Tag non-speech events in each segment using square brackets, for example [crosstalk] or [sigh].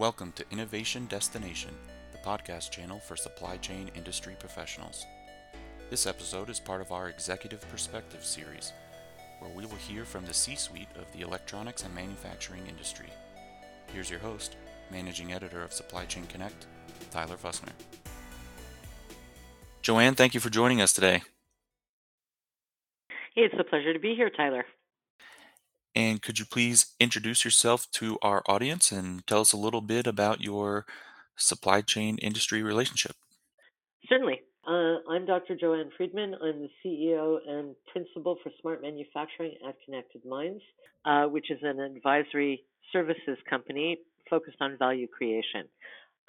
Welcome to Innovation Destination, the podcast channel for supply chain industry professionals. This episode is part of our Executive Perspective series, where we will hear from the C suite of the electronics and manufacturing industry. Here's your host, Managing Editor of Supply Chain Connect, Tyler Fussner. Joanne, thank you for joining us today. It's a pleasure to be here, Tyler. And could you please introduce yourself to our audience and tell us a little bit about your supply chain industry relationship? Certainly. Uh, I'm Dr. Joanne Friedman. I'm the CEO and principal for Smart Manufacturing at Connected Minds, uh, which is an advisory services company focused on value creation.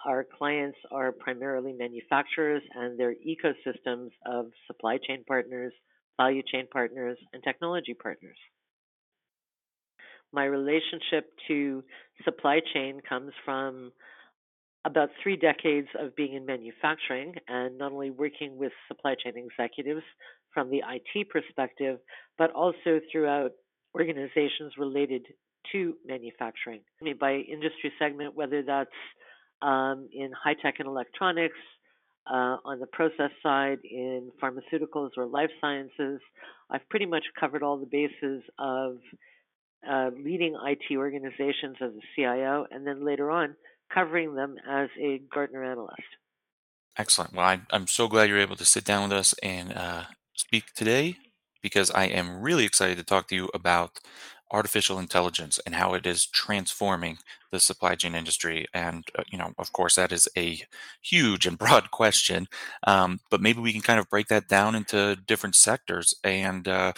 Our clients are primarily manufacturers and their ecosystems of supply chain partners, value chain partners, and technology partners my relationship to supply chain comes from about three decades of being in manufacturing and not only working with supply chain executives from the IT perspective, but also throughout organizations related to manufacturing. I mean, by industry segment, whether that's um, in high tech and electronics, uh, on the process side, in pharmaceuticals or life sciences, I've pretty much covered all the bases of uh, leading IT organizations as a CIO, and then later on covering them as a Gartner analyst. Excellent. Well, I, am so glad you're able to sit down with us and uh, speak today because I am really excited to talk to you about artificial intelligence and how it is transforming the supply chain industry. And, uh, you know, of course, that is a huge and broad [laughs] question, um, but maybe we can kind of break that down into different sectors. And uh,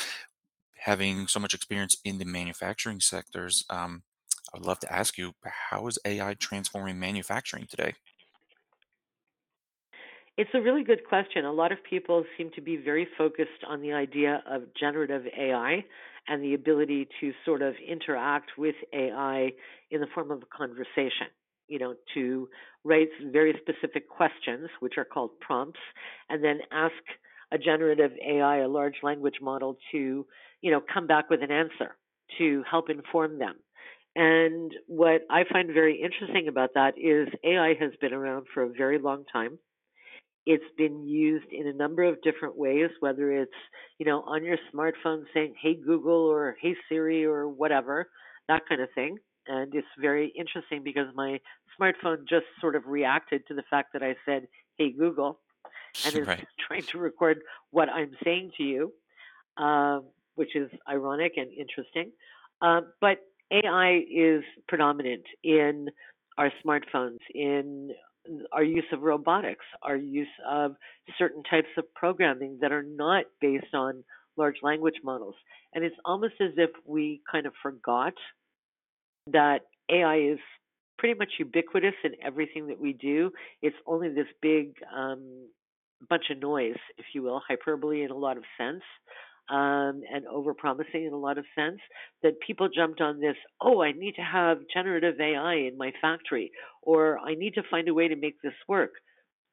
having so much experience in the manufacturing sectors, um, I would love to ask you how is AI transforming manufacturing today? It's a really good question. A lot of people seem to be very focused on the idea of generative AI and the ability to sort of interact with AI in the form of a conversation. You know, to write very specific questions, which are called prompts, and then ask a generative AI, a large language model, to you know come back with an answer to help inform them. And what I find very interesting about that is AI has been around for a very long time. It's been used in a number of different ways, whether it's, you know, on your smartphone saying, hey Google or hey Siri or whatever, that kind of thing. And it's very interesting because my smartphone just sort of reacted to the fact that I said, hey Google and is [laughs] right. [laughs] trying to record what I'm saying to you, uh, which is ironic and interesting. Uh, but AI is predominant in our smartphones, in our use of robotics, our use of certain types of programming that are not based on large language models. And it's almost as if we kind of forgot that AI is pretty much ubiquitous in everything that we do. It's only this big um, bunch of noise, if you will, hyperbole in a lot of sense, um, and overpromising in a lot of sense, that people jumped on this, oh, I need to have generative AI in my factory, or I need to find a way to make this work,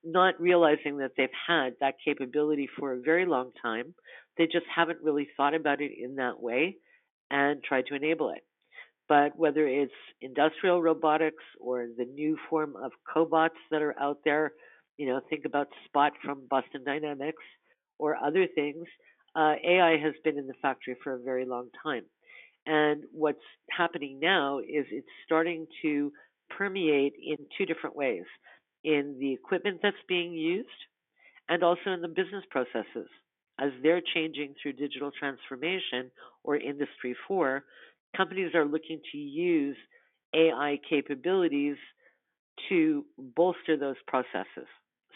not realizing that they've had that capability for a very long time. They just haven't really thought about it in that way and tried to enable it. But whether it's industrial robotics or the new form of cobots that are out there, you know, think about Spot from Boston Dynamics or other things. Uh, AI has been in the factory for a very long time. And what's happening now is it's starting to permeate in two different ways in the equipment that's being used and also in the business processes. As they're changing through digital transformation or Industry 4, companies are looking to use AI capabilities to bolster those processes.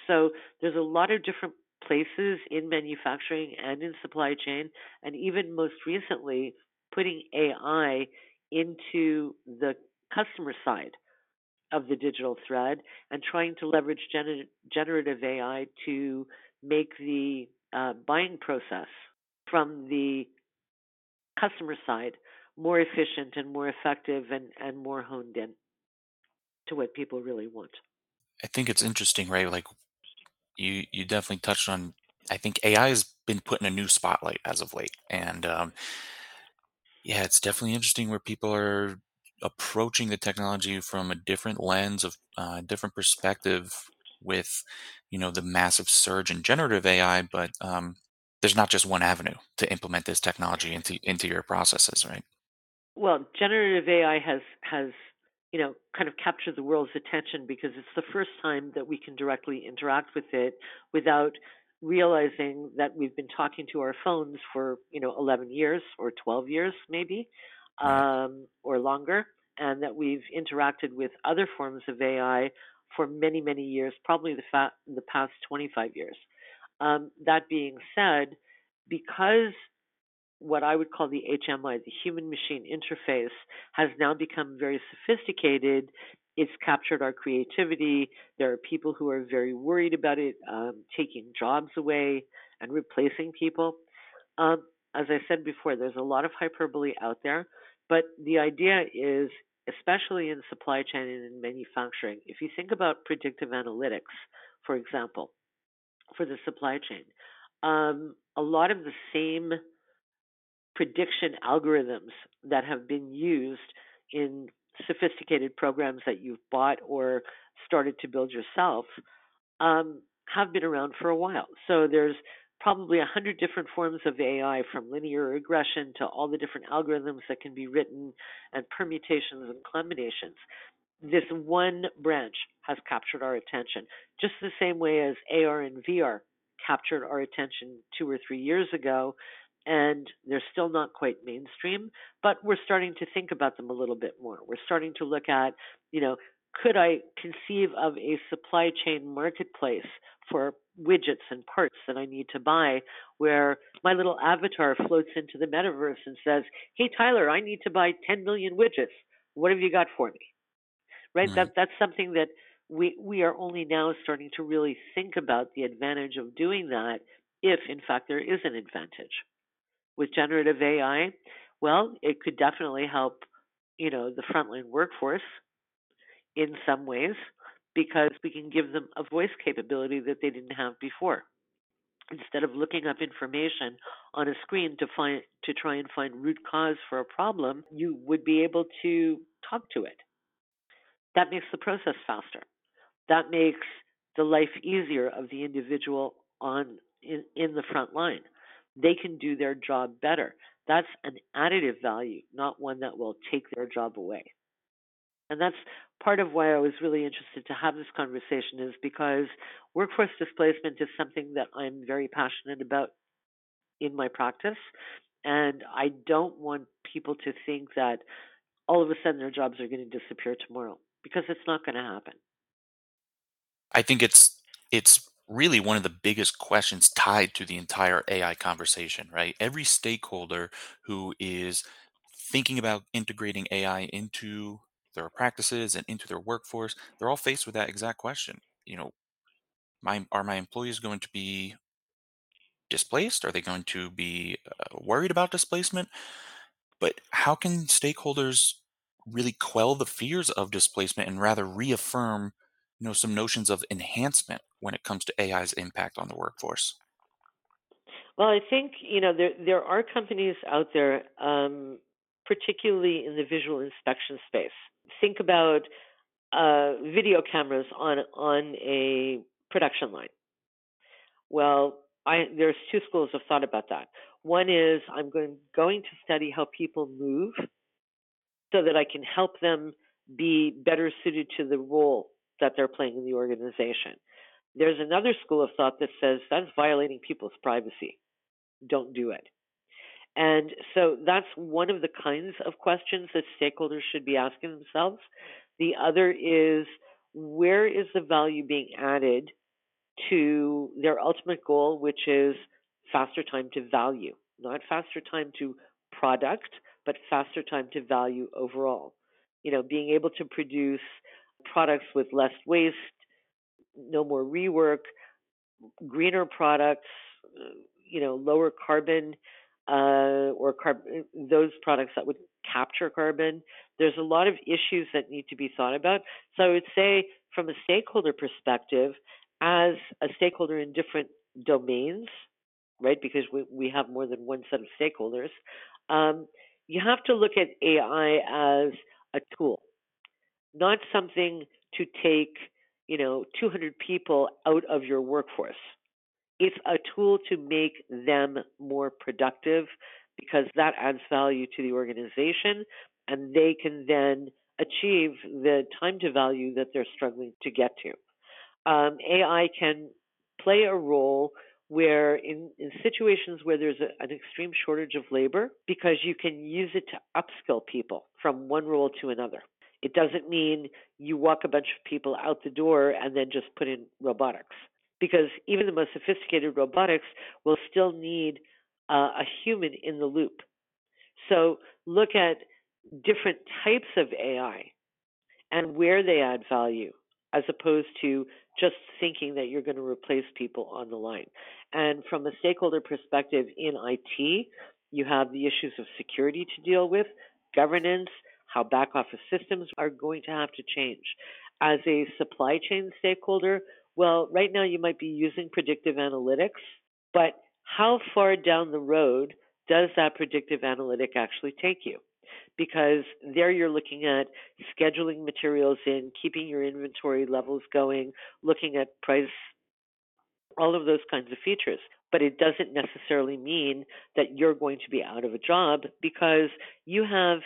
So there's a lot of different places in manufacturing and in supply chain, and even most recently, putting AI into the customer side of the digital thread and trying to leverage gener- generative AI to make the uh, buying process from the customer side more efficient and more effective and, and more honed in to what people really want. I think it's interesting, right? Like you you definitely touched on. I think AI has been put in a new spotlight as of late, and um, yeah, it's definitely interesting where people are approaching the technology from a different lens of uh, different perspective with you know the massive surge in generative AI, but um, there's not just one avenue to implement this technology into into your processes, right? Well, generative AI has has you know kind of capture the world's attention because it's the first time that we can directly interact with it without realizing that we've been talking to our phones for you know 11 years or 12 years maybe um, or longer and that we've interacted with other forms of ai for many many years probably the, fa- the past 25 years. Um, that being said because what I would call the HMI, the human machine interface, has now become very sophisticated. It's captured our creativity. There are people who are very worried about it um, taking jobs away and replacing people. Um, as I said before, there's a lot of hyperbole out there, but the idea is, especially in supply chain and in manufacturing, if you think about predictive analytics, for example, for the supply chain, um, a lot of the same prediction algorithms that have been used in sophisticated programs that you've bought or started to build yourself um, have been around for a while. So there's probably a hundred different forms of AI from linear regression to all the different algorithms that can be written and permutations and combinations. This one branch has captured our attention, just the same way as AR and VR captured our attention two or three years ago and they're still not quite mainstream, but we're starting to think about them a little bit more. We're starting to look at, you know, could I conceive of a supply chain marketplace for widgets and parts that I need to buy where my little avatar floats into the metaverse and says, Hey Tyler, I need to buy 10 million widgets. What have you got for me? Right? Right. That that's something that we we are only now starting to really think about the advantage of doing that if in fact there is an advantage with generative AI? Well, it could definitely help, you know, the frontline workforce in some ways because we can give them a voice capability that they didn't have before. Instead of looking up information on a screen to find to try and find root cause for a problem, you would be able to talk to it. That makes the process faster. That makes the life easier of the individual on in, in the front line they can do their job better. That's an additive value, not one that will take their job away. And that's part of why I was really interested to have this conversation is because workforce displacement is something that I'm very passionate about in my practice. And I don't want people to think that all of a sudden their jobs are going to disappear tomorrow because it's not going to happen. I think it's it's really one of the biggest questions tied to the entire AI conversation, right? Every stakeholder who is thinking about integrating AI into their practices and into their workforce, they're all faced with that exact question. You know, my are my employees going to be displaced? Are they going to be uh, worried about displacement? But how can stakeholders really quell the fears of displacement and rather reaffirm, know, some notions of enhancement when it comes to AI's impact on the workforce? Well, I think you know there there are companies out there, um, particularly in the visual inspection space. Think about uh, video cameras on on a production line. Well, I, there's two schools of thought about that. One is I'm going going to study how people move, so that I can help them be better suited to the role that they're playing in the organization. There's another school of thought that says that's violating people's privacy. Don't do it. And so that's one of the kinds of questions that stakeholders should be asking themselves. The other is where is the value being added to their ultimate goal, which is faster time to value, not faster time to product, but faster time to value overall. You know, being able to produce products with less waste, no more rework, greener products, you know, lower carbon uh, or carbon, those products that would capture carbon. There's a lot of issues that need to be thought about. So I would say, from a stakeholder perspective, as a stakeholder in different domains, right? Because we, we have more than one set of stakeholders. Um, you have to look at AI as a tool, not something to take, you know, 200 people out of your workforce. It's a tool to make them more productive because that adds value to the organization and they can then achieve the time to value that they're struggling to get to. Um, AI can play a role where in, in situations where there's a, an extreme shortage of labor, because you can use it to upskill people from one role to another. It doesn't mean you walk a bunch of people out the door and then just put in robotics. Because even the most sophisticated robotics will still need uh, a human in the loop. So look at different types of AI and where they add value as opposed to just thinking that you're going to replace people on the line. And from a stakeholder perspective in IT, you have the issues of security to deal with, governance, how back office systems are going to have to change. As a supply chain stakeholder, well, right now you might be using predictive analytics, but how far down the road does that predictive analytic actually take you? Because there you're looking at scheduling materials in, keeping your inventory levels going, looking at price, all of those kinds of features. But it doesn't necessarily mean that you're going to be out of a job because you have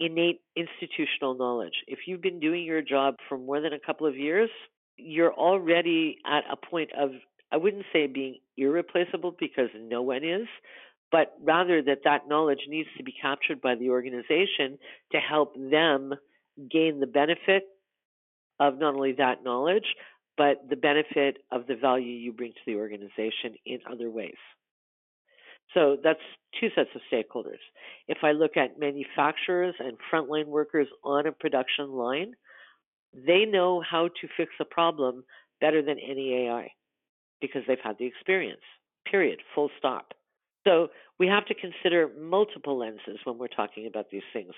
innate institutional knowledge. If you've been doing your job for more than a couple of years, you're already at a point of I wouldn't say being irreplaceable because no one is, but rather that that knowledge needs to be captured by the organization to help them gain the benefit of not only that knowledge, but the benefit of the value you bring to the organization in other ways. So that's two sets of stakeholders. If I look at manufacturers and frontline workers on a production line, they know how to fix a problem better than any AI because they've had the experience, period, full stop. So we have to consider multiple lenses when we're talking about these things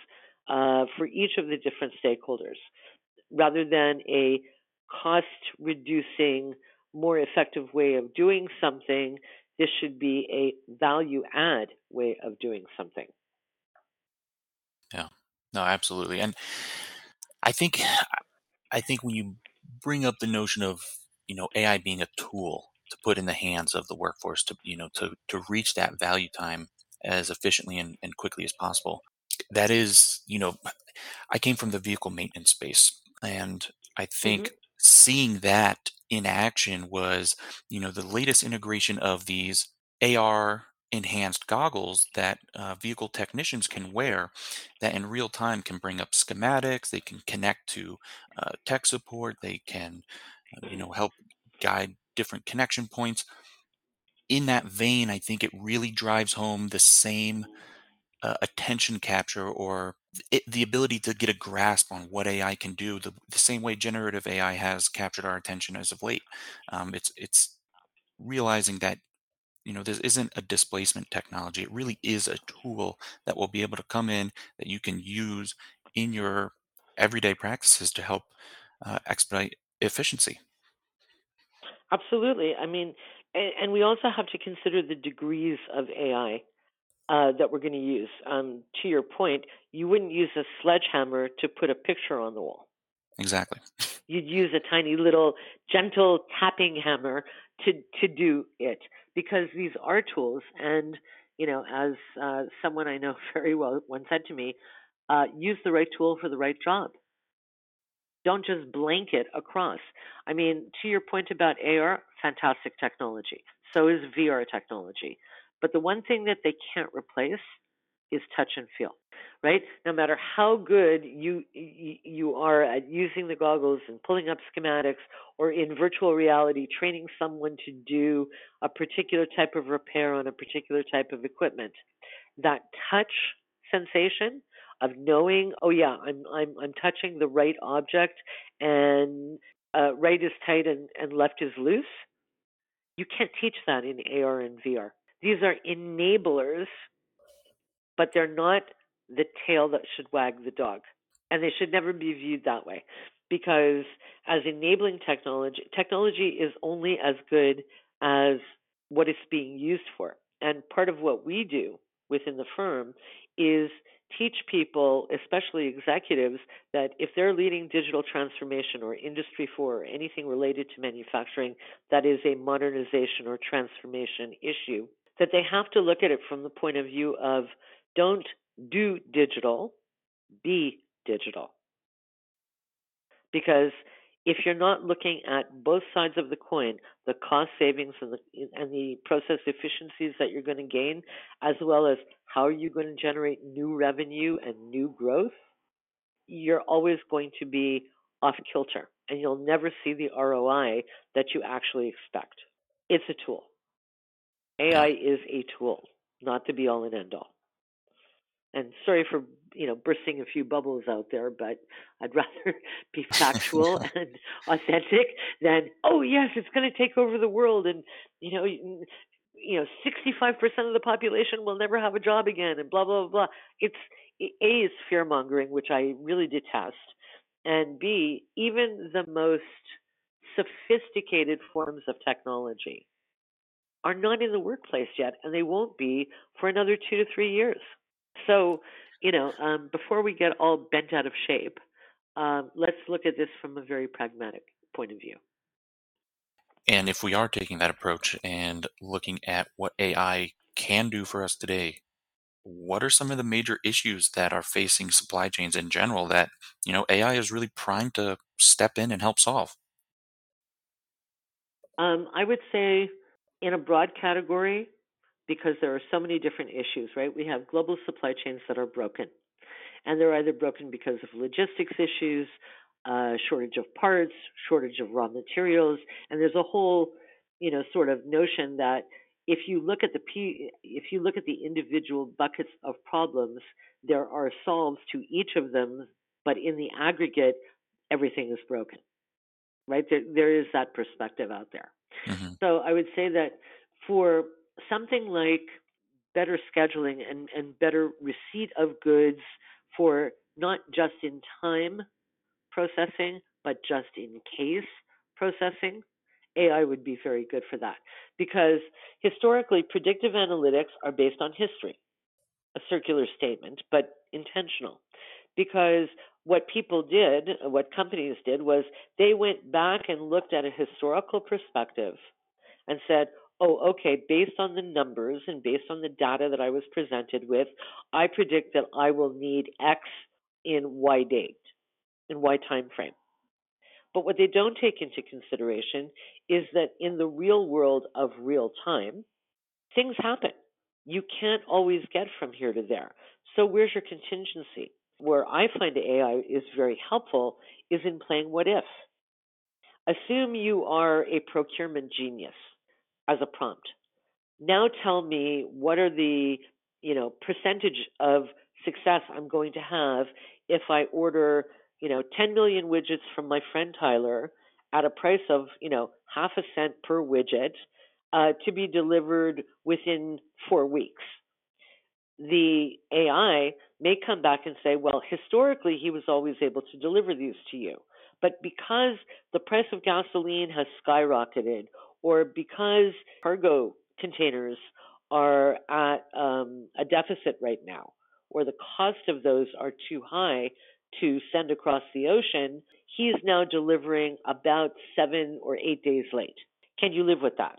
uh, for each of the different stakeholders rather than a cost reducing, more effective way of doing something. This should be a value add way of doing something. Yeah, no, absolutely. And I think, I think when you bring up the notion of, you know, AI being a tool, to put in the hands of the workforce to you know to to reach that value time as efficiently and, and quickly as possible that is you know i came from the vehicle maintenance space and i think Mm-hmm. seeing that in action was you know the latest integration of these ar enhanced goggles that uh, vehicle technicians can wear that in real time can bring up schematics they can connect to uh, tech support they can uh, you know help guide different connection points. In that vein, I think it really drives home the same uh, attention capture or it, the ability to get a grasp on what AI can do, the, the, same way generative AI has captured our attention as of late. Um, it's it's realizing that you know this isn't a displacement technology; it really is a tool that will be able to come in that you can use in your everyday practices to help uh, expedite efficiency. Absolutely. I mean, and, and we also have to consider the degrees of AI uh, that we're going to use. Um, to your point, you wouldn't use a sledgehammer to put a picture on the wall. Exactly. You'd use a tiny little gentle tapping hammer to to do it because these are tools. And you know, as uh, someone I know [laughs] very well once said to me, uh, use the right tool for the right job. Don't just blanket across. I mean, to your point about AR, fantastic technology. So is VR technology. But the one thing that they can't replace is touch and feel, right? No matter how good you you are at using the goggles and pulling up schematics or in virtual reality training someone to do a particular type of repair on a particular type of equipment, that touch sensation of knowing, oh yeah, I'm I'm I'm touching the right object and uh, right is tight and, and left is loose. You can't teach that in AR and VR. These are enablers, but they're not the tail that should wag the dog. And they should never be viewed that way. Because as enabling technology, technology is only as good as what it's being used for. And part of what we do within the firm is teach people, especially executives, that if they're leading digital transformation or Industry 4 or anything related to manufacturing that is a modernization or transformation issue, that they have to look at it from the point of view of don't do digital, be digital. Because if you're not looking at both sides of the coin, the cost savings and the and the process efficiencies that you're going to gain, as well as how are you going to generate new revenue and new growth, you're always going to be off kilter and you'll never see the ROI that you actually expect. It's a tool. AI is a tool, not the be all and end all. And sorry for you know bursting a few bubbles out there, but I'd [laughs] rather be factual [laughs] and authentic than oh yes, it's going to take over the world, and you know you know 65% of the population will never have a job again, and blah blah blah. It's a is fear mongering, which I really detest, and b even the most sophisticated forms of technology are not in the workplace yet, and they won't be for another two to three years. So, you know, um, before we get all bent out of shape, um, let's look at this from a very pragmatic point of view. And if we are taking that approach and looking at what AI can do for us today, what are some of the major issues that are facing supply chains in general that, you know, AI is really primed to step in and help solve? Um, I would say, in a broad category, because there are so many different issues, right? We have global supply chains that are broken, and they're either broken because of logistics issues, uh, shortage of parts, shortage of raw materials, and there's a whole, you know, sort of notion that if you look at the P, if you look at the individual buckets of problems, there are solves to each of them, but in the aggregate, everything is broken. Right? There, there is that perspective out there. Mm-hmm. So I would say that for something like better scheduling and, and better receipt of goods for not just in time processing, but just in case processing. AI would be very good for that because historically, predictive analytics are based on history, a circular statement, but intentional. Because what people did, what companies did, was they went back and looked at a historical perspective and said, oh, okay, based on the numbers and based on the data that I was presented with, I predict that I will need X in Y date, in Y time frame. But what they don't take into consideration is that in the real world of real time, things happen. You can't always get from here to there. So where's your contingency? Where I find AI is very helpful is in playing what if. Assume you are a procurement genius as a prompt. Now tell me what are the you know percentage of success I'm going to have if I order you know 10 million widgets from my friend Tyler at a price of you know half a cent per widget uh, to be delivered within four weeks. The AI may come back and say, well, historically he was always able to deliver these to you. But because the price of gasoline has skyrocketed or because cargo containers are at um, a deficit right now, or the cost of those are too high to send across the ocean, he is now delivering about seven or eight days late. Can you live with that?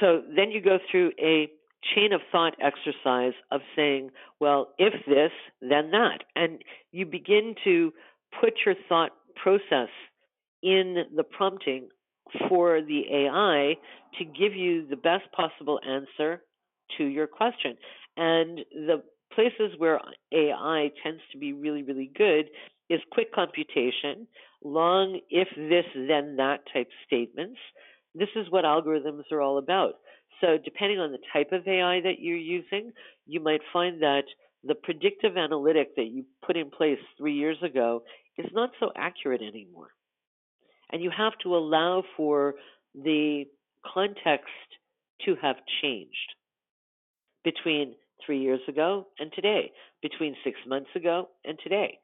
So then you go through a chain of thought exercise of saying, well, if this, then that. And you begin to put your thought process in the prompting for the AI to give you the best possible answer to your question. And the places where AI tends to be really, really good is quick computation, long if this, then that type statements. This is what algorithms are all about. So, depending on the type of AI that you're using, you might find that the predictive analytic that you put in place three years ago is not so accurate anymore. And you have to allow for the context to have changed between three years ago and today, between six months ago and today.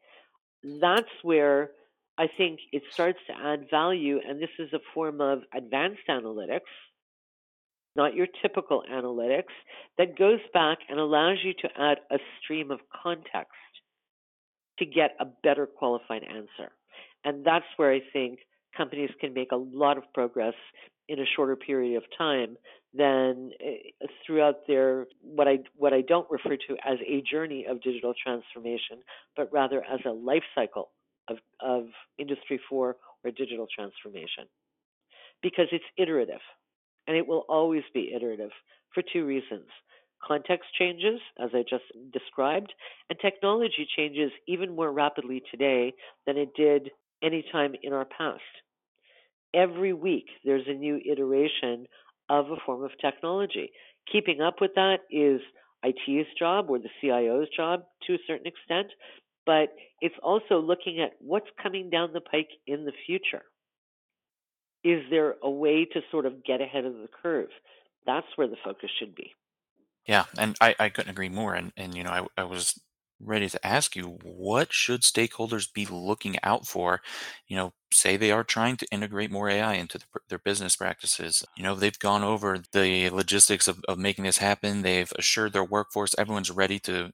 That's where I think it starts to add value, and this is a form of advanced analytics not your typical analytics, that goes back and allows you to add a stream of context to get a better qualified answer. And that's where I think companies can make a lot of progress in a shorter period of time than eh, throughout their what I what I don't refer to as a journey of digital transformation, but rather as a life cycle of, of industry 4 or digital transformation. Because it's iterative and it will always be iterative for two reasons. Context changes, as I just described, and technology changes even more rapidly today than it did any time in our past. Every week, there's a new iteration of a form of technology. Keeping up with that is IT's job or the CIO's job to a certain extent, but it's also looking at what's coming down the pike in the future. Is there a way to sort of get ahead of the curve? That's where the focus should be. Yeah, and I, I couldn't agree more. And and you know, I I was ready to ask you, what should stakeholders be looking out for? You know, say they are trying to integrate more AI into the, their business practices. You know, they've gone over the logistics of, of making this happen. They've assured their workforce everyone's ready to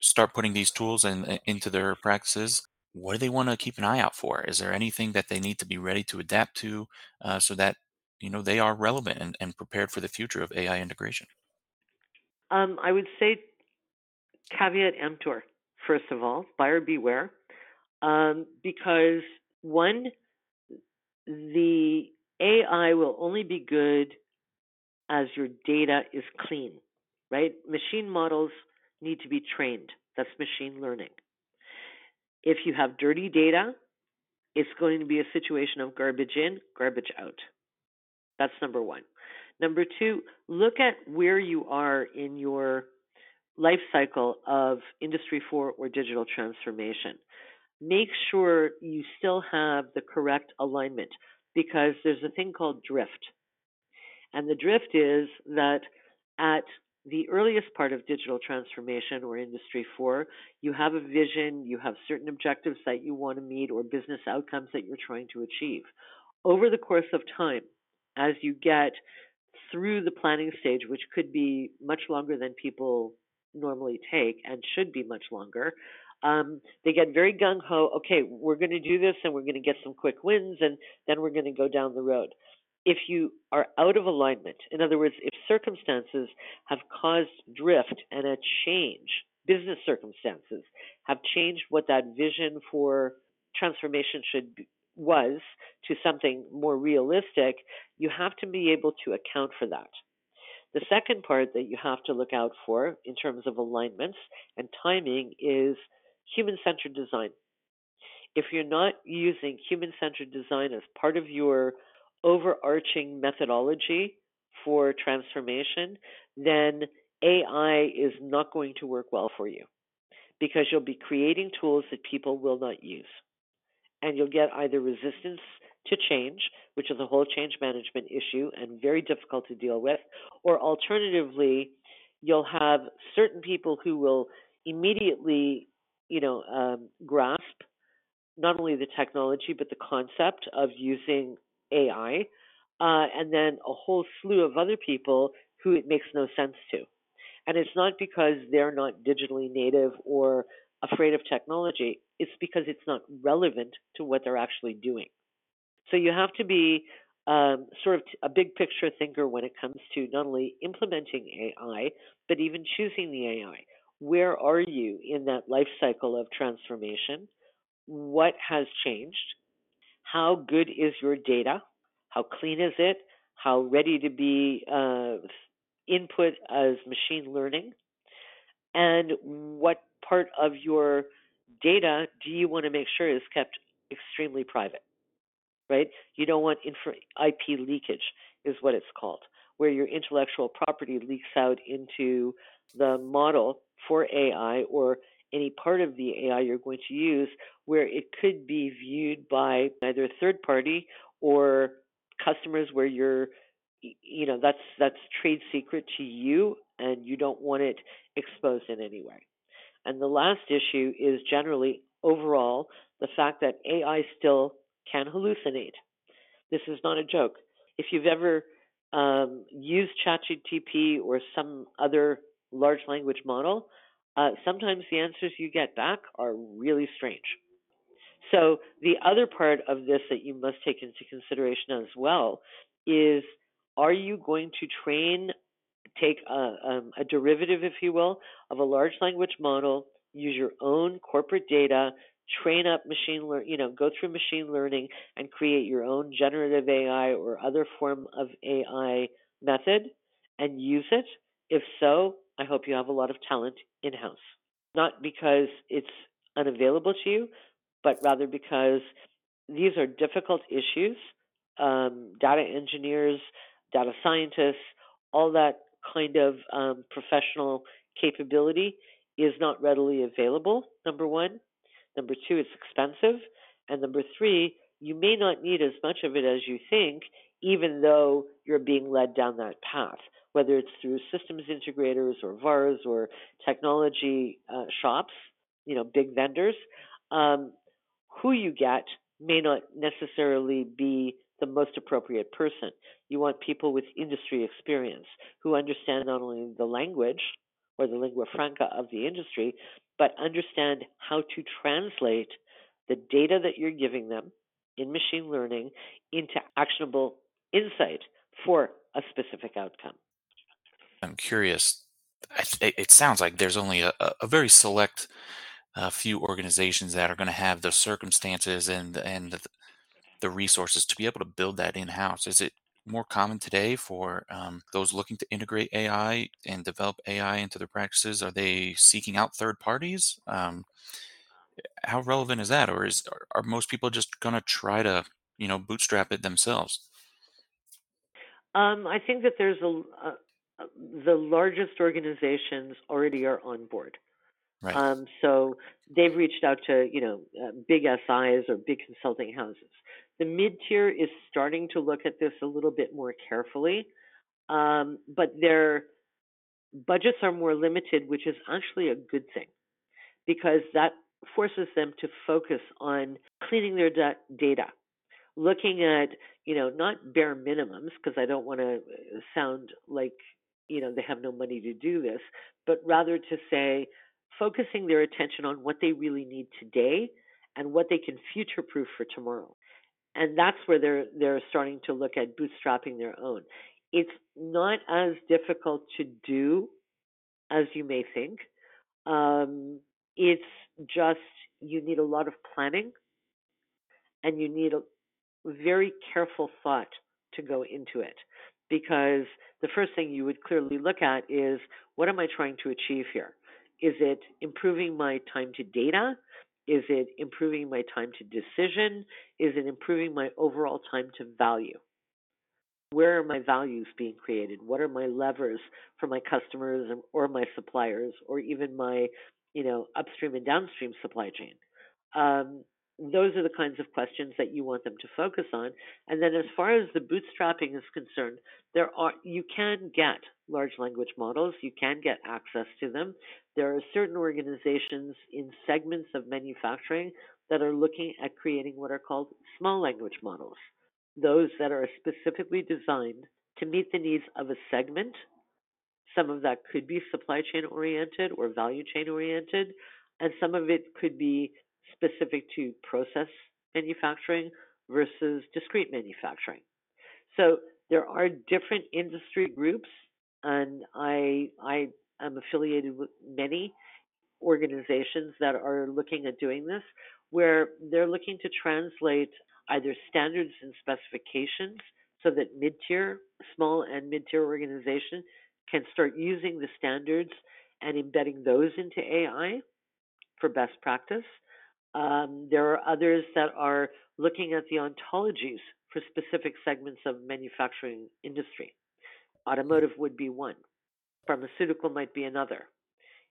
start putting these tools in, into their practices. What do they want to keep an eye out for? Is there anything that they need to be ready to adapt to uh, so that you know they are relevant and, and prepared for the future of AI integration? Um, I would say caveat emptor, first of all, buyer beware, um, because one, the AI will only be good as your data is clean, right? Machine models need to be trained. That's machine learning. If you have dirty data, it's going to be a situation of garbage in, garbage out. That's number one. Number two, look at where you are in your life cycle of Industry 4 or digital transformation. Make sure you still have the correct alignment because there's a thing called drift. And the drift is that at the earliest part of digital transformation or Industry 4, you have a vision, you have certain objectives that you want to meet or business outcomes that you're trying to achieve. Over the course of time, as you get through the planning stage, which could be much longer than people normally take and should be much longer. Um, they get very gung ho. Okay, we're going to do this and we're going to get some quick wins and then we're going to go down the road. If you are out of alignment, in other words, if circumstances have caused drift and a change, business circumstances have changed what that vision for transformation should be, was to something more realistic, you have to be able to account for that. The second part that you have to look out for in terms of alignments and timing is human centered design. If you're not using human centered design as part of your overarching methodology for transformation, then AI is not going to work well for you because you'll be creating tools that people will not use. And you'll get either resistance to change, which is a whole change management issue and very difficult to deal with, or alternatively, you'll have certain people who will immediately, you know, um, grasp not only the technology but the concept of using AI, uh, and then a whole slew of other people who it makes no sense to. And it's not because they're not digitally native or afraid of technology, it's because it's not relevant to what they're actually doing. So you have to be um, sort of a big picture thinker when it comes to not only implementing AI, but even choosing the AI. Where are you in that life cycle of transformation? What has changed? How good is your data? How clean is it? How ready to be uh, input as machine learning? And what part of your data do you want to make sure is kept extremely private? Right? You don't want IP leakage, is what it's called, where your intellectual property leaks out into the model for AI or any part of the AI you're going to use where it could be viewed by either a third party or customers where you're you know that's that's trade secret to you and you don't want it exposed in any way. And the last issue is generally overall the fact that AI still can hallucinate. This is not a joke. If you've ever um, use ChatGPT or some other large language model, uh, sometimes the answers you get back are really strange. So the other part of this that you must take into consideration as well is are you going to train, take a, um, a derivative, if you will, of a large language model, use your own corporate data, train up machine learn, you know, go through machine learning and create your own generative AI or other form of AI method and use it? If so, I hope you have a lot of talent in house. Not because it's unavailable to you, but rather because these are difficult issues. Um, data engineers, data scientists, all that kind of um, professional capability is not readily available, number one. Number two, it's expensive. And number three, you may not need as much of it as you think, even though you're being led down that path, whether it's through systems integrators or VARs or technology uh, shops, you know, big vendors. Um, who you get may not necessarily be the most appropriate person. You want people with industry experience who understand not only the language or the lingua franca of the industry, but understand how to translate the data that you're giving them in machine learning into actionable insight for a specific outcome. I'm curious. It sounds like there's only a, a very select a few organizations that are going to have the circumstances and and the, resources to be able to build that in house. Is it more common today for um, those looking to integrate AI and develop AI into their practices? Are they seeking out third parties? Um, how relevant is that, or is are, are most people just going to try to you know bootstrap it themselves? Um, I think that there's a the largest organizations already are on board. Right. Um, so they've reached out to you know uh, big SIs or big consulting houses. The mid tier is starting to look at this a little bit more carefully, um, but their budgets are more limited, which is actually a good thing because that forces them to focus on cleaning their da- data, looking at you know not bare minimums because I don't want to uh, sound like you know they have no money to do this, but rather to say focusing their attention on what they really need today and what they can future proof for tomorrow. And that's where they're they're starting to look at bootstrapping their own. It's not as difficult to do as you may think. Um, it's just you need a lot of planning and you need a very careful thought to go into it because the first thing you would clearly look at is what am I trying to achieve here? Is it improving my time to data? Is it improving my time to decision? Is it improving my overall time to value? Where are my values being created? What are my levers for my customers or my suppliers or even my, you know, upstream and downstream supply chain? Um, those are the kinds of questions that you want them to focus on. And then as far as the bootstrapping is concerned, there are you can get large language models, you can get access to them. There are certain organizations in segments of manufacturing that are looking at creating what are called small language models. Those that are specifically designed to meet the needs of a segment. Some of that could be supply chain oriented or value chain oriented, and some of it could be specific to process manufacturing versus discrete manufacturing. So there are different industry groups, and I I am affiliated with many organizations that are looking at doing this, where they're looking to translate either standards and specifications so that mid-tier, small and mid-tier organizations can start using the standards and embedding those into AI for best practice. Um, there are others that are looking at the ontologies for specific segments of manufacturing industry. Automotive would be one. Pharmaceutical might be another.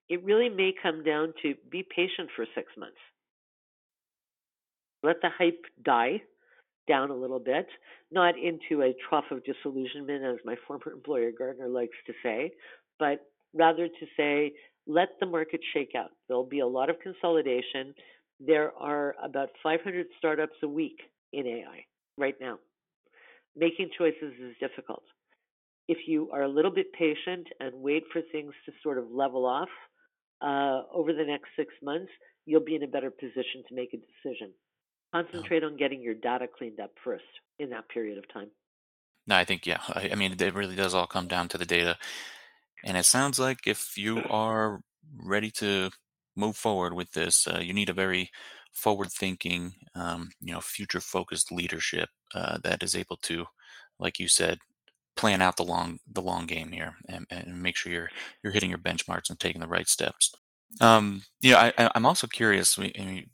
It really may come down to be patient for six months. Let the hype die down a little bit, not into a trough of disillusionment, as my [laughs] former employer Gartner likes to say, but rather to say, let the market shake out. There'll be a lot of consolidation there are about 500 startups a week in AI right now. Making choices is difficult. If you are a little bit patient and wait for things to sort of level off uh, over the next six months, you'll be in a better position to make a decision. Concentrate on getting your data cleaned up first in that period of time. no, I think, yeah, I, I mean, it really does all come down to the data. And it sounds like if you are ready to move forward with this, uh, you need a very forward-thinking, um, you know, future-focused leadership uh, that is able to, like you said, plan out the long the long game here and, and make sure you're you're hitting your benchmarks and taking the right steps. Um, you know, I, I'm also curious. We, we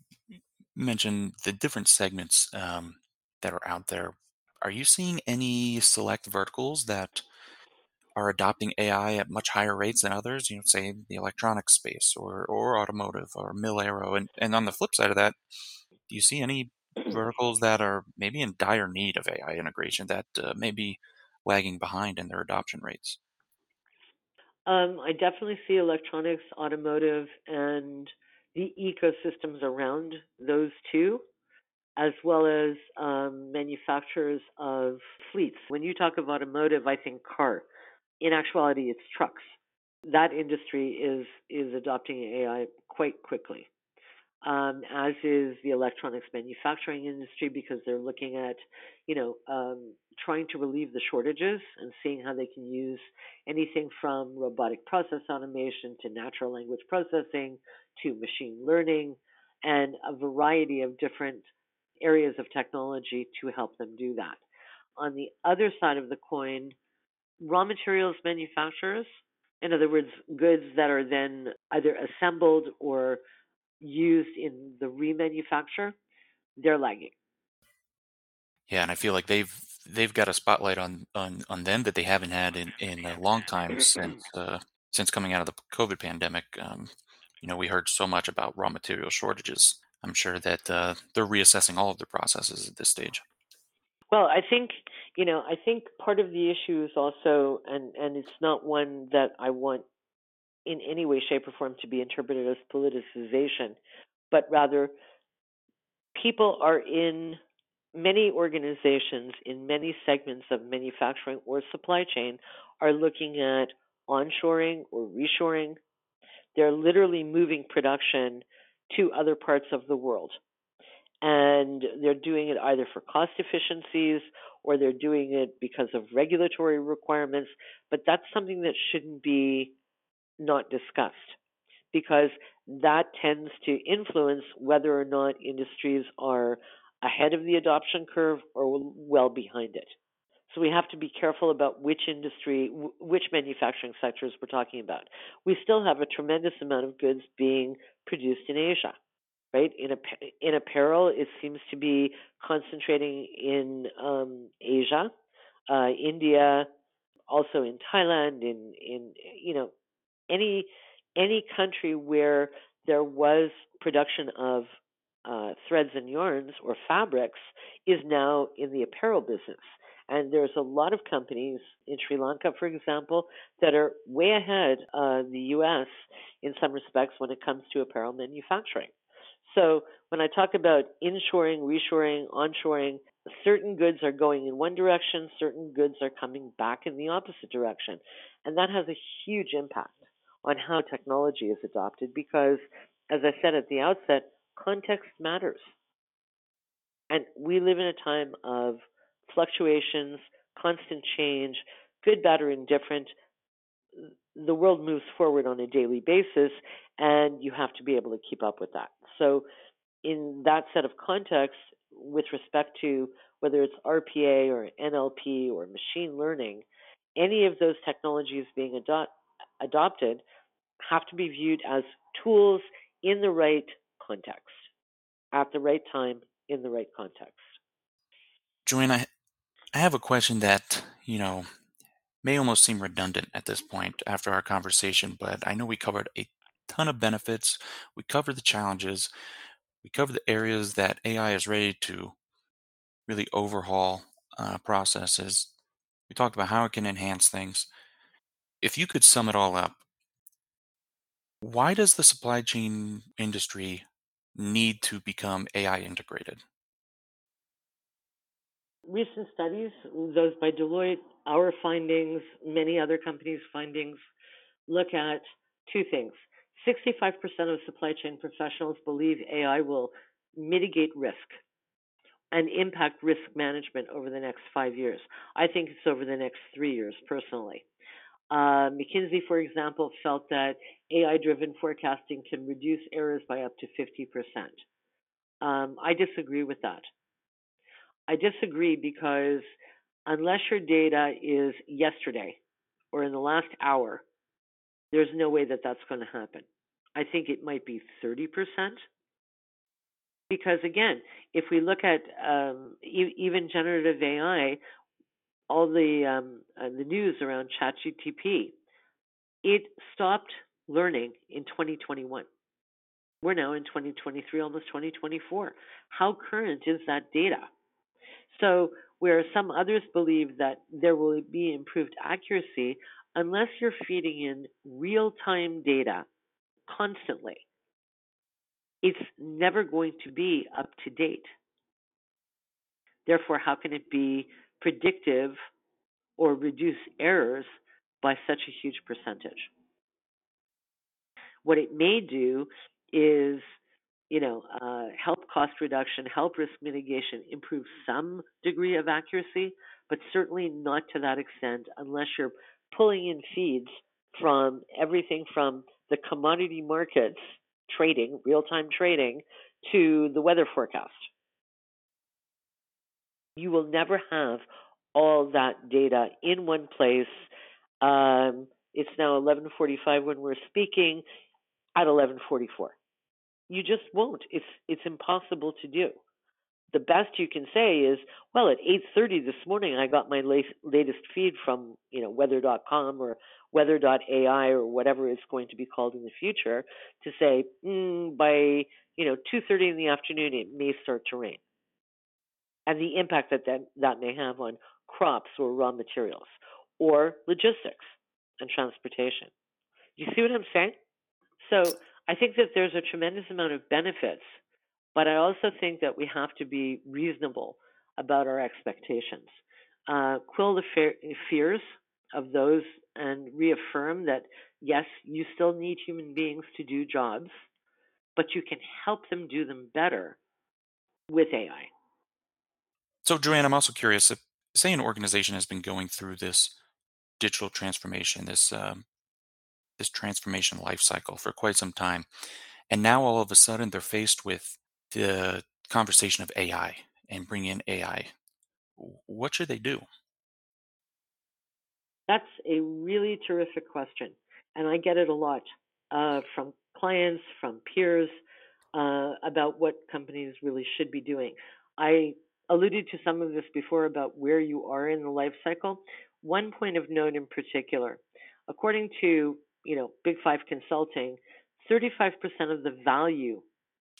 mentioned the different segments um, that are out there. Are you seeing any select verticals that are adopting AI at much higher rates than others, you know, say the electronics space or or automotive or mil-aero. And and on the flip side of that, do you see any verticals that are maybe in dire need of AI integration that uh, may be lagging behind in their adoption rates? Um, I definitely see electronics, automotive, and the ecosystems around those two, as well as um, manufacturers of fleets. When you talk of automotive, I think car. In actuality, it's trucks. That industry is is adopting AI quite quickly um, as is the electronics manufacturing industry because they're looking at, you know, um, trying to relieve the shortages and seeing how they can use anything from robotic process automation to natural language processing to machine learning and a variety of different areas of technology to help them do that. On the other side of the coin, raw materials manufacturers, in other words, goods that are then either assembled or used in the remanufacture, they're lagging. Yeah, and I feel like they've they've got a spotlight on on on them that they haven't had in in a long time since uh, since coming out of the COVID pandemic. Um, you know, we heard so much about raw material shortages. I'm sure that uh, they're reassessing all of their processes at this stage. well, I think you know, I think part of the issue is also, and and it's not one that I want in any way, shape, or form to be interpreted as politicization, but rather people are in many organizations in many segments of manufacturing or supply chain are looking at onshoring or reshoring. They're literally moving production to other parts of the world. And they're doing it either for cost efficiencies or they're doing it because of regulatory requirements. But that's something that shouldn't be not discussed because that tends to influence whether or not industries are ahead of the adoption curve or well behind it. So we have to be careful about which industry, which manufacturing sectors we're talking about. We still have a tremendous amount of goods being produced in Asia, right? In in apparel, it seems to be concentrating in um, Asia, uh, India, also in Thailand, in in you know any any country where there was production of uh, threads and yarns or fabrics is now in the apparel business. And there's a lot of companies in Sri Lanka, for example, that are way ahead of the U.S. in some respects when it comes to apparel manufacturing. So when I talk about inshoring, reshoring, onshoring, certain goods are going in one direction, certain goods are coming back in the opposite direction. And that has a huge impact on how technology is adopted because, as I said at the outset, context matters. And we live in a time of fluctuations, constant change, good, bad, or indifferent. The world moves forward on a daily basis, and you have to be able to keep up with that. So, in that set of context, with respect to whether it's RPA or NLP or machine learning, any of those technologies being adopt, adopted have to be viewed as tools in the right context, at the right time, in the right context. Joanne, I, I have a question that, you know, may almost seem redundant at this point after our conversation, but I know we covered a ton of benefits. We cover the challenges. We cover the areas that AI is ready to really overhaul uh, processes. We talked about how it can enhance things. If you could sum it all up, why does the supply chain industry need to become AI integrated? recent studies, those by Deloitte, our findings, many other companies' findings, look at two things. 65% of supply chain professionals believe AI will mitigate risk and impact risk management over the next five years. I think it's over the next three years, personally. Uh, McKinsey, for example, felt that AI driven forecasting can reduce errors by up to 50%. Um, I disagree with that. I disagree because unless your data is yesterday or in the last hour, there's no way that that's going to happen. I think it might be 30%. Because again, if we look at um, e- even generative AI, all the um, uh, the news around ChatGPT, it stopped learning in 2021. We're now in 2023, almost 2024. How current is that data? So, where some others believe that there will be improved accuracy, unless you're feeding in real time data constantly, it's never going to be up to date. Therefore, how can it be predictive or reduce errors by such a huge percentage? What it may do is you know, uh, help cost reduction, help risk mitigation, improve some degree of accuracy, but certainly not to that extent unless you're pulling in feeds from everything from the commodity markets trading, real time trading, to the weather forecast. You will never have all that data in one place. Um, it's now 11:45 when we're speaking. At 11:44, you just won't. It's it's impossible to do. The best you can say is, well, at 8:30 this morning, I got my latest feed from you know weather.com or weather.ai or whatever it's going to be called in the future to say mm, by you know 2:30 in the afternoon it may start to rain, and the impact that that, that may have on crops or raw materials or logistics and transportation. You see what I'm saying? So I think that there's a tremendous amount of benefits, but I also think that we have to be reasonable about our expectations. Uh, quill the fe- fears of those and reaffirm that yes, you still need human beings to do jobs, but you can help them do them better with AI. So, Joanne, I'm also curious if, say, an organization has been going through this digital transformation, this um, this transformation life cycle for quite some time. And now all of a sudden they're faced with the conversation of AI and bring in AI. What should they do? That's a really terrific question. And I get it a lot uh, from clients, from peers, uh, about what companies really should be doing. I alluded to some of this before about where you are in the life cycle. One point of note in particular, according to you know, Big Five Consulting, 35% of the value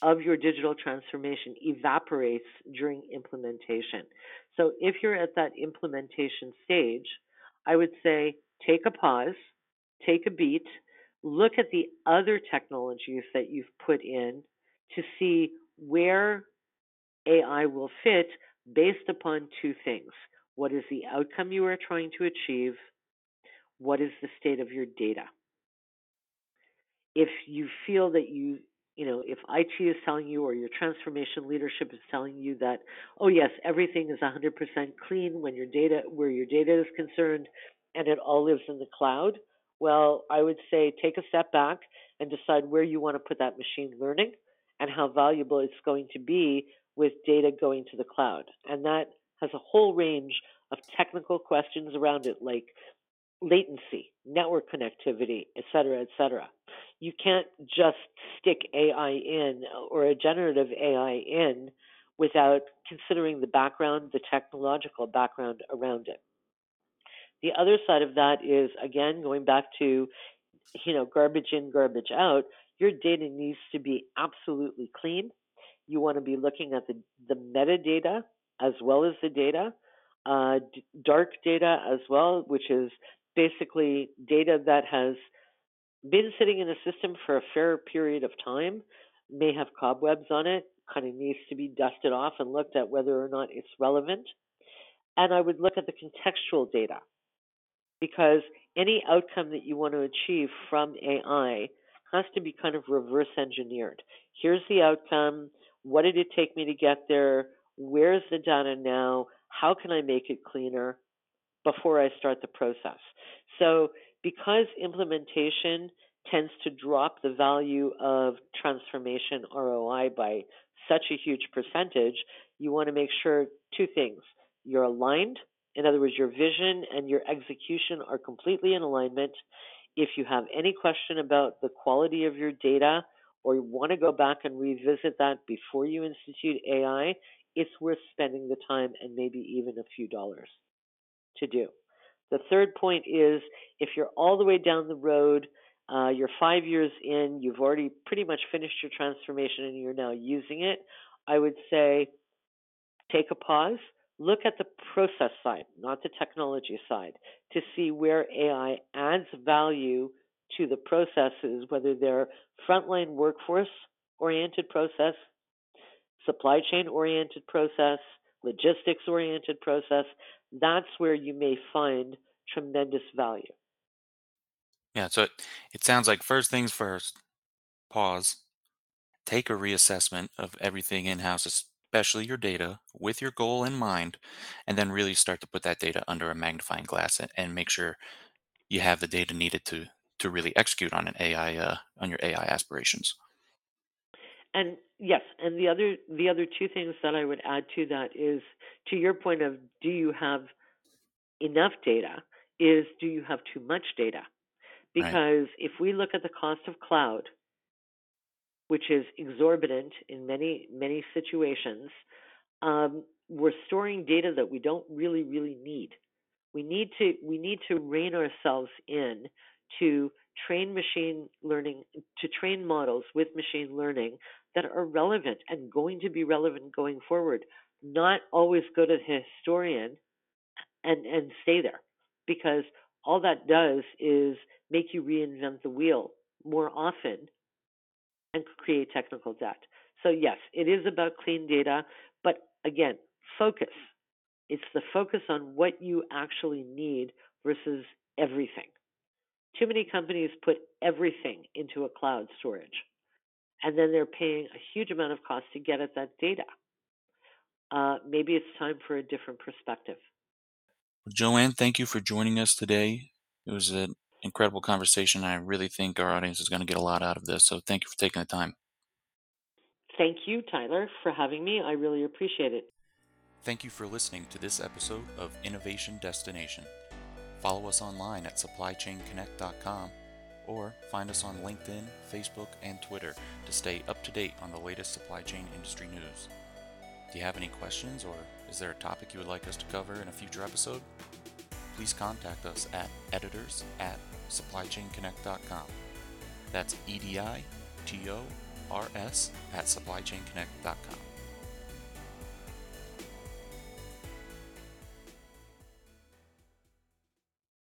of your digital transformation evaporates during implementation. So if you're at that implementation stage, I would say take a pause, take a beat, look at the other technologies that you've put in to see where AI will fit based upon two things. What is the outcome you are trying to achieve? What is the state of your data? if you feel that you you know if IT is telling you or your transformation leadership is telling you that oh yes everything is 100% clean when your data where your data is concerned and it all lives in the cloud well I would say take a step back and decide where you want to put that machine learning and how valuable it's going to be with data going to the cloud and that has a whole range of technical questions around it like latency, network connectivity, et cetera, et cetera. You can't just stick AI in or a generative AI in without considering the background, the technological background around it. The other side of that is, again, going back to, you know, garbage in, garbage out, your data needs to be absolutely clean. You want to be looking at the, the metadata as well as the data, uh, d- dark data as well, which is basically data that has been sitting in a system for a fair period of time, may have cobwebs on it, kind of needs to be dusted off and looked at whether or not it's relevant. And I would look at the contextual data because any outcome that you want to achieve from AI has to be kind of reverse engineered. Here's the outcome. What did it take me to get there? Where's the data now? How can I make it cleaner before I start the process? So, because implementation tends to drop the value of transformation ROI by such a huge percentage, you want to make sure two things. You're aligned. In other words, your vision and your execution are completely in alignment. If you have any question about the quality of your data or you want to go back and revisit that before you institute AI, it's worth spending the time and maybe even a few dollars to do. The third point is if you're all the way down the road, uh, you're five years in, you've already pretty much finished your transformation and you're now using it, I would say take a pause, look at the process side, not the technology side, to see where AI adds value to the processes, whether they're frontline workforce oriented process, supply chain oriented process, logistics oriented process. That's where you may find tremendous value. Yeah, so it, it sounds like first things first, pause, take a reassessment of everything in house, especially your data, with your goal in mind, and then really start to put that data under a magnifying glass and, and make sure you have the data needed to to really execute on an AI uh, on your AI aspirations. And yes, and the other the other two things that I would add to that is to your point of do you have enough data is do you have too much data? Because right. if we look at the cost of cloud, which is exorbitant in many many situations, um, we're storing data that we don't really really need. We need to we need to rein ourselves in to train machine learning to train models with machine learning that are relevant and going to be relevant going forward. Not always go to the historian and and stay there because all that does is make you reinvent the wheel more often and create technical debt. So, yes, it is about clean data, but again, focus. It's the focus on what you actually need versus everything. Too many companies put everything into a cloud storage, and then they're paying a huge amount of cost to get at that data. Uh, maybe it's time for a different perspective. Joanne, thank you for joining us today. It was an incredible conversation. I really think our audience is going to get a lot out of this. So thank you for taking the time. Thank you, Tyler, for having me. I really appreciate it. Thank you for listening to this episode of Innovation Destination. Follow us online at supplychainconnect.com or find us on LinkedIn, Facebook, and Twitter to stay up to date on the latest supply chain industry news. Do you have any questions or is there a topic you would like us to cover in a future episode? Please contact us at editors at supplychainconnect.com. That's E D I T O R S at supplychainconnect.com.